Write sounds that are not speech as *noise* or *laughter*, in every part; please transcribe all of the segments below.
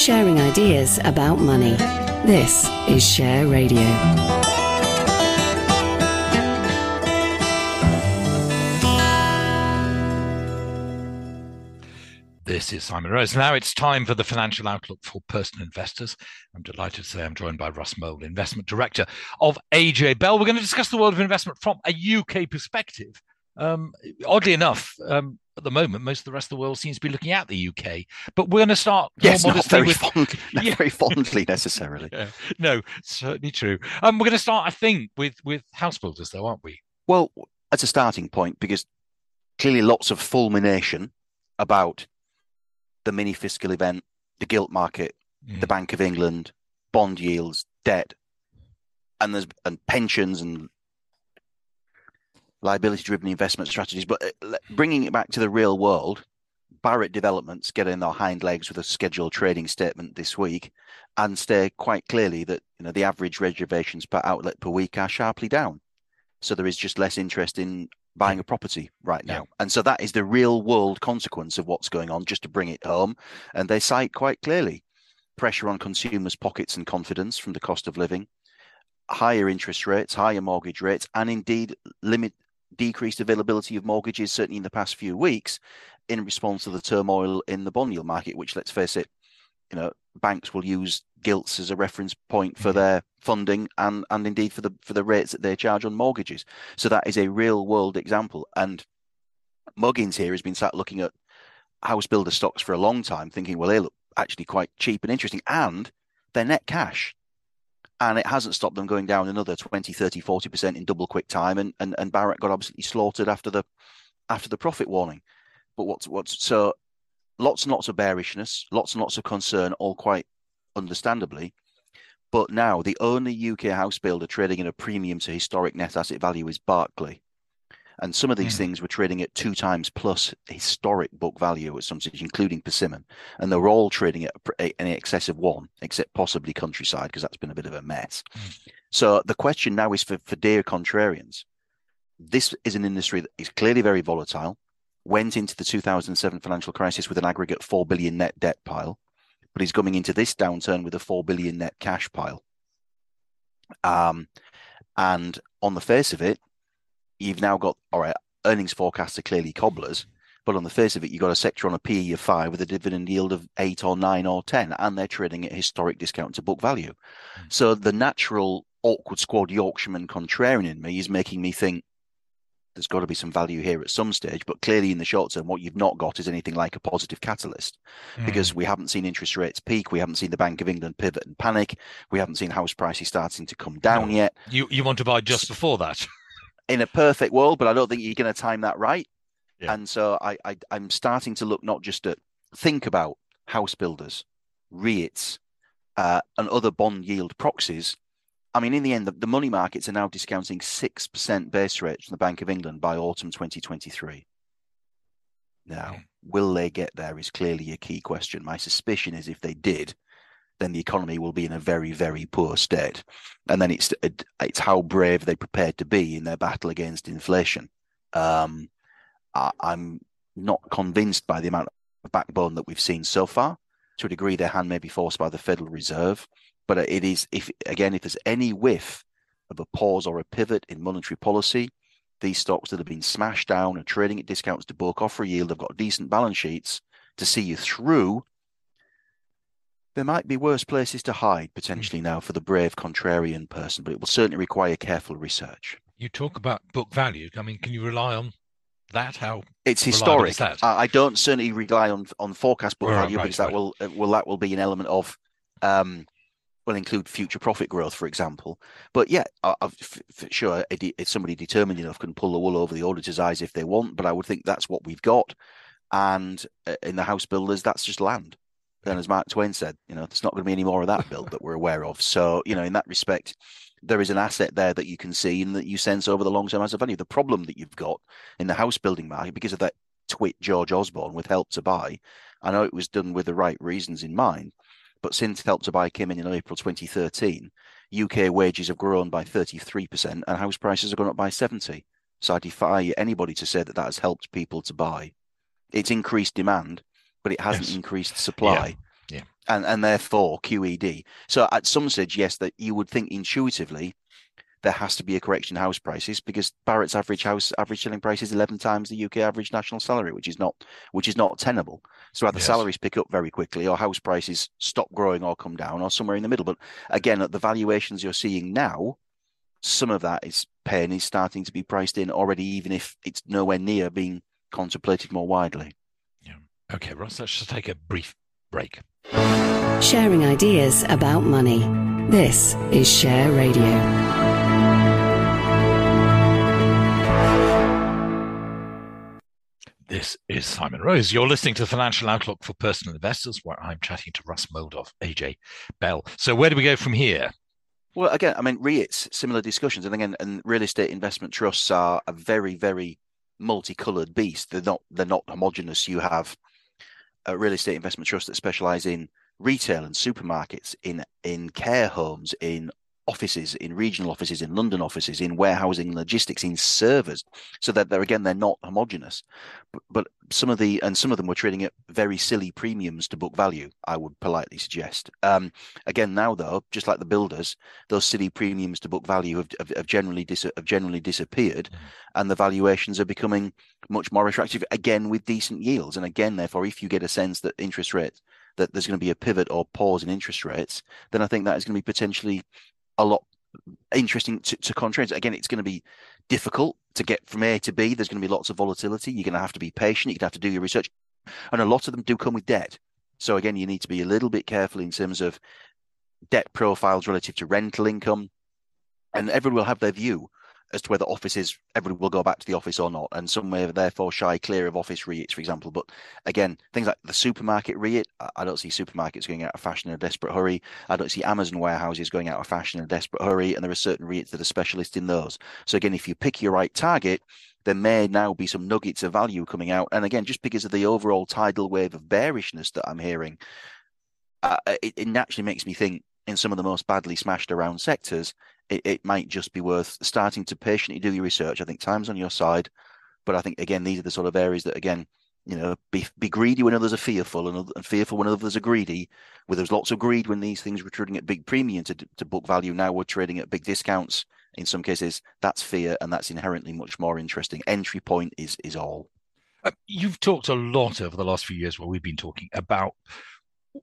sharing ideas about money. This is Share Radio. This is Simon Rose. Now it's time for the financial outlook for personal investors. I'm delighted to say I'm joined by Russ Mould, Investment Director of AJ Bell. We're going to discuss the world of investment from a UK perspective. Um, oddly enough, um, at the moment, most of the rest of the world seems to be looking at the UK. But we're going to start. Yes, not very, with... fondly, not *laughs* yeah. very fondly necessarily. *laughs* yeah. No, certainly true. Um, we're going to start, I think, with with house builders, though, aren't we? Well, as a starting point, because clearly lots of fulmination about the mini fiscal event, the gilt market, mm. the Bank of England, bond yields, debt, and there's and pensions and liability driven investment strategies. But uh, bringing it back to the real world, Barratt Developments getting their hind legs with a scheduled trading statement this week and state quite clearly that you know the average reservations per outlet per week are sharply down. So there is just less interest in buying a property right now. Yeah. And so that is the real world consequence of what's going on, just to bring it home. And they cite quite clearly pressure on consumers' pockets and confidence from the cost of living, higher interest rates, higher mortgage rates, and indeed limit decreased availability of mortgages, certainly in the past few weeks, in response to the turmoil in the bond yield market, which let's face it, you know, banks will use gilts as a reference point for their funding and and indeed for the for the rates that they charge on mortgages. So that is a real world example. And Muggins here has been sat looking at house builder stocks for a long time, thinking, well, they look actually quite cheap and interesting, and they're net cash. And it hasn't stopped them going down another 20, 30, 40% in double quick time. And, and, and Barratt got absolutely slaughtered after the after the profit warning. But what's what's so lots and lots of bearishness, lots and lots of concern, all quite understandably. But now the only UK house builder trading at a premium to historic net asset value is Berkeley. And some of these mm. things were trading at two times plus historic book value at some stage, including Persimmon. And they were all trading at in excess of one, except possibly Countryside, because that's been a bit of a mess. Mm. So the question now is for, for dear contrarians. This is an industry that is clearly very volatile went into the 2007 financial crisis with an aggregate 4 billion net debt pile, but he's coming into this downturn with a 4 billion net cash pile. Um, and on the face of it, you've now got, all right, earnings forecasts are clearly cobblers, but on the face of it, you've got a sector on a PE of five with a dividend yield of eight or nine or 10, and they're trading at historic discount to book value. Mm. So the natural awkward squad Yorkshireman contrarian in me is making me think, there's got to be some value here at some stage. But clearly, in the short term, what you've not got is anything like a positive catalyst mm. because we haven't seen interest rates peak. We haven't seen the Bank of England pivot and panic. We haven't seen house prices starting to come down no. yet. You you want to buy just before that? In a perfect world, but I don't think you're going to time that right. Yeah. And so I, I I'm starting to look not just at think about house builders, REITs, uh, and other bond yield proxies I mean, in the end, the, the money markets are now discounting 6% base rates from the Bank of England by autumn 2023. Now, will they get there is clearly a key question. My suspicion is if they did, then the economy will be in a very, very poor state. And then it's it's how brave they prepared to be in their battle against inflation. Um, I, I'm not convinced by the amount of backbone that we've seen so far. To a degree, their hand may be forced by the Federal Reserve. But it is, if again, if there's any whiff of a pause or a pivot in monetary policy, these stocks that have been smashed down and trading at discounts to book, offer yield, have got decent balance sheets to see you through. There might be worse places to hide potentially now for the brave contrarian person, but it will certainly require careful research. You talk about book value. I mean, can you rely on that? How it's historic. That? I, don't certainly rely on on forecast book right, value right, because right. that will will that will be an element of um, will include future profit growth, for example. But yeah, I, I've, for sure, if somebody determined enough can pull the wool over the auditor's eyes if they want. But I would think that's what we've got. And uh, in the house builders, that's just land. And as Mark Twain said, you know, there's not going to be any more of that built that we're aware of. So, you know, in that respect, there is an asset there that you can see and that you sense over the long term as a value. The problem that you've got in the house building market, because of that twit George Osborne with help to buy, I know it was done with the right reasons in mind, but since Help to Buy came in in April 2013, UK wages have grown by 33% and house prices have gone up by 70. So I defy anybody to say that that has helped people to buy. It's increased demand, but it hasn't yes. increased supply. Yeah. yeah. and and therefore QED. So at some stage, yes, that you would think intuitively there has to be a correction in house prices because Barratt's average house average selling price is 11 times the UK average national salary, which is not which is not tenable. So either yes. salaries pick up very quickly, or house prices stop growing or come down, or somewhere in the middle. But again, at the valuations you're seeing now, some of that is pain is starting to be priced in already, even if it's nowhere near being contemplated more widely. Yeah. Okay, Russ, let's just take a brief break. Sharing ideas about money. This is Share Radio. This is Simon Rose. You're listening to the Financial Outlook for Personal Investors, where I'm chatting to Russ Mould AJ Bell. So, where do we go from here? Well, again, I mean, REITs, similar discussions, and again, and real estate investment trusts are a very, very multicolored beast. They're not they're not homogenous. You have a real estate investment trust that specialize in retail and supermarkets, in in care homes, in offices, in regional offices, in London offices, in warehousing, logistics, in servers, so that they're again they're not homogenous. But, but some of the and some of them were trading at very silly premiums to book value. I would politely suggest. Um, again, now though, just like the builders, those silly premiums to book value have, have, have generally dis- have generally disappeared, mm. and the valuations are becoming much more attractive again with decent yields. And again, therefore, if you get a sense that interest rates that there's going to be a pivot or pause in interest rates, then I think that is going to be potentially a lot interesting to, to contrast. Again, it's going to be difficult to get from A to B. There's going to be lots of volatility. You're going to have to be patient. You're going to have to do your research. And a lot of them do come with debt. So again, you need to be a little bit careful in terms of debt profiles relative to rental income. And everyone will have their view as to whether offices everybody will go back to the office or not, and some may therefore shy clear of office REITs, for example. But again, things like the supermarket REIT, I don't see supermarkets going out of fashion in a desperate hurry. I don't see Amazon warehouses going out of fashion in a desperate hurry, and there are certain REITs that are specialists in those. So again, if you pick your right target, there may now be some nuggets of value coming out. And again, just because of the overall tidal wave of bearishness that I'm hearing, uh, it, it naturally makes me think in some of the most badly smashed around sectors, it, it might just be worth starting to patiently do your research. I think time's on your side, but I think again these are the sort of areas that again you know be be greedy when others are fearful and, and fearful when others are greedy. Where there's lots of greed when these things were trading at big premium to to book value, now we're trading at big discounts. In some cases, that's fear, and that's inherently much more interesting. Entry point is is all. Uh, you've talked a lot over the last few years, where we've been talking about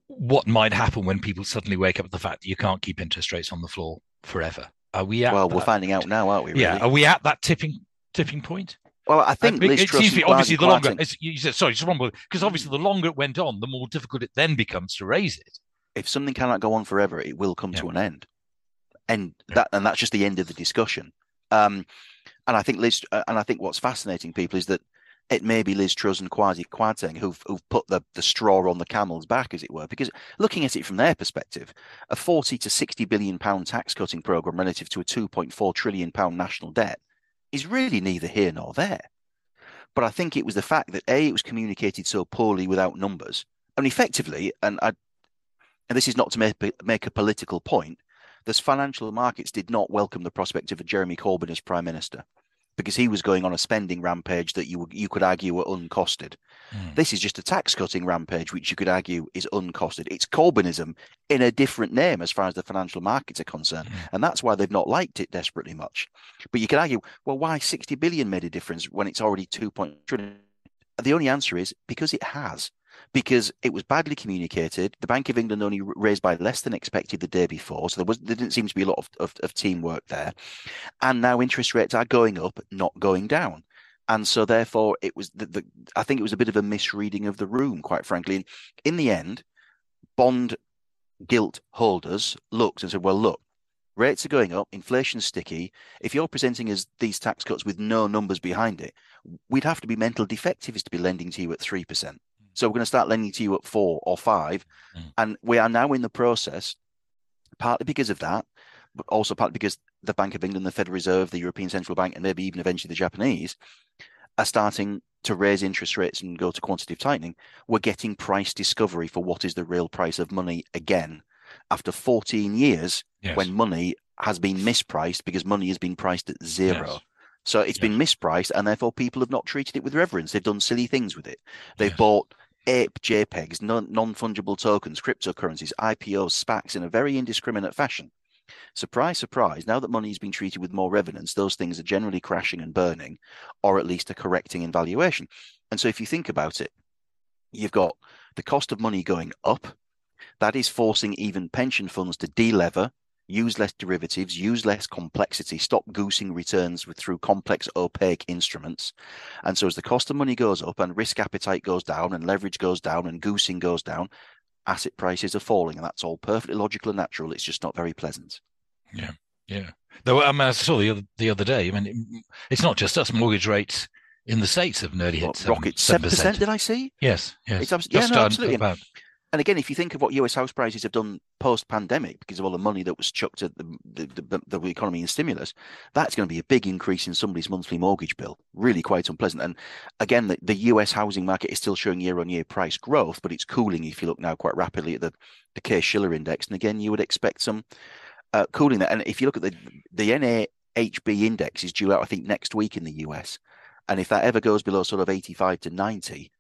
what might happen when people suddenly wake up to the fact that you can't keep interest rates on the floor forever. Are we at? Well, that, we're finding out now, aren't we? Really? Yeah. Are we at that tipping tipping point? Well, I think it seems to be obviously the longer you said sorry, just one more because obviously the longer it went on, the more difficult it then becomes to raise it. If something cannot go on forever, it will come yeah. to an end, and yeah. that and that's just the end of the discussion. Um, and I think Liz, uh, and I think what's fascinating people is that it may be Liz Truss and Kwasi Kwarteng who've, who've put the, the straw on the camel's back, as it were, because looking at it from their perspective, a 40 to 60 billion pound tax cutting program relative to a 2.4 trillion pound national debt is really neither here nor there. But I think it was the fact that A, it was communicated so poorly without numbers. and effectively, and I, and this is not to make, make a political point, the financial markets did not welcome the prospect of a Jeremy Corbyn as prime minister because he was going on a spending rampage that you you could argue were uncosted. Mm. This is just a tax cutting rampage, which you could argue is uncosted. It's Corbynism in a different name as far as the financial markets are concerned, mm. and that's why they've not liked it desperately much. But you could argue, well, why sixty billion made a difference when it's already two point trillion? The only answer is because it has because it was badly communicated. The Bank of England only raised by less than expected the day before, so there was there didn't seem to be a lot of, of, of teamwork there. And now interest rates are going up, not going down. And so, therefore, it was the, the I think it was a bit of a misreading of the room, quite frankly. In the end, bond gilt holders looked and said, "Well, look, rates are going up, inflation's sticky. If you're presenting us these tax cuts with no numbers behind it, we'd have to be mental defectives to be lending to you at three percent. So we're going to start lending to you at four or five. Mm. And we are now in the process, partly because of that, but also partly because the Bank of England, the Federal Reserve, the European Central Bank, and maybe even eventually the Japanese are starting to raise interest rates and go to quantitative tightening. We're getting price discovery for what is the real price of money again after 14 years yes. when money has been mispriced because money has been priced at zero. Yes. So it's yes. been mispriced, and therefore people have not treated it with reverence. They've done silly things with it. They've bought ape JPEGs, non fungible tokens, cryptocurrencies, IPOs, SPACs in a very indiscriminate fashion. Surprise, surprise, now that money is being treated with more reverence, those things are generally crashing and burning, or at least are correcting in valuation. And so if you think about it, you've got the cost of money going up. That is forcing even pension funds to delever, use less derivatives, use less complexity, stop goosing returns with, through complex, opaque instruments. And so as the cost of money goes up and risk appetite goes down and leverage goes down and goosing goes down, asset prices are falling. And that's all perfectly logical and natural. It's just not very pleasant. Yeah. Yeah. Though I, mean, I saw the other, the other day, I mean, it's not just us. Mortgage rates in the States have nearly hit rocket. 7%, did I see? Yes. Yes. It's abs- yeah, no, absolutely. About and again, if you think of what US house prices have done post pandemic because of all the money that was chucked at the, the, the, the, economy and stimulus, that's going to be a big increase in somebody's monthly mortgage bill. Really quite unpleasant. And again, the, the US housing market is still showing year on year price growth, but it's cooling if you look now quite rapidly at the, the Case Shiller index. And again, you would expect some uh, cooling there. And if you look at the, the NAHB index is due out, I think, next week in the US. And if that ever goes below sort of 85 to 90,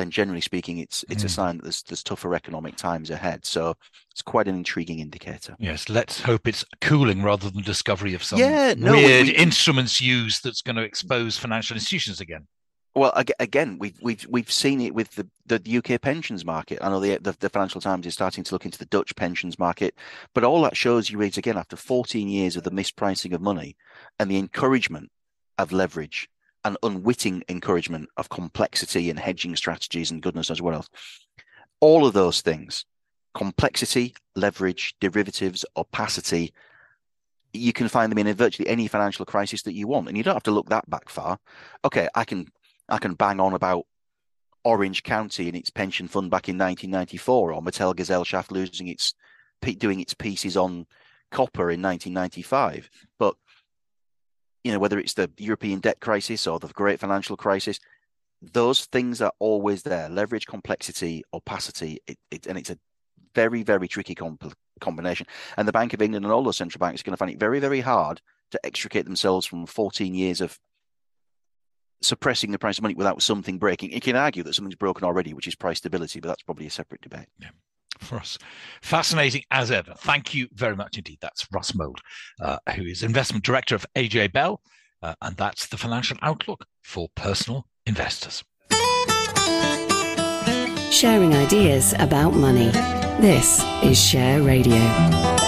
then generally speaking, it's it's mm. a sign that there's there's tougher economic times ahead. So it's quite an intriguing indicator. Yes, let's hope it's cooling rather than discovery of some yeah, no, weird we, we, instruments used that's going to expose financial institutions again. Well, again, we've we've we've seen it with the, the UK pensions market. I know the, the, the Financial Times is starting to look into the Dutch pensions market, but all that shows you is again after 14 years of the mispricing of money and the encouragement of leverage an unwitting encouragement of complexity and hedging strategies and goodness as well. All of those things, complexity, leverage, derivatives, opacity, you can find them in virtually any financial crisis that you want. And you don't have to look that back far. Okay, I can I can bang on about Orange County and its pension fund back in 1994, or Metallgesellschaft losing its doing its pieces on copper in 1995. But you know, whether it's the European debt crisis or the great financial crisis, those things are always there. Leverage, complexity, opacity, it, it, and it's a very, very tricky comp- combination. And the Bank of England and all those central banks are going to find it very, very hard to extricate themselves from 14 years of suppressing the price of money without something breaking. You can argue that something's broken already, which is price stability, but that's probably a separate debate. Yeah for us. Fascinating as ever. Thank you very much indeed. That's Russ Mould, uh, who is investment director of AJ Bell, uh, and that's the financial outlook for personal investors. Sharing ideas about money. This is Share Radio.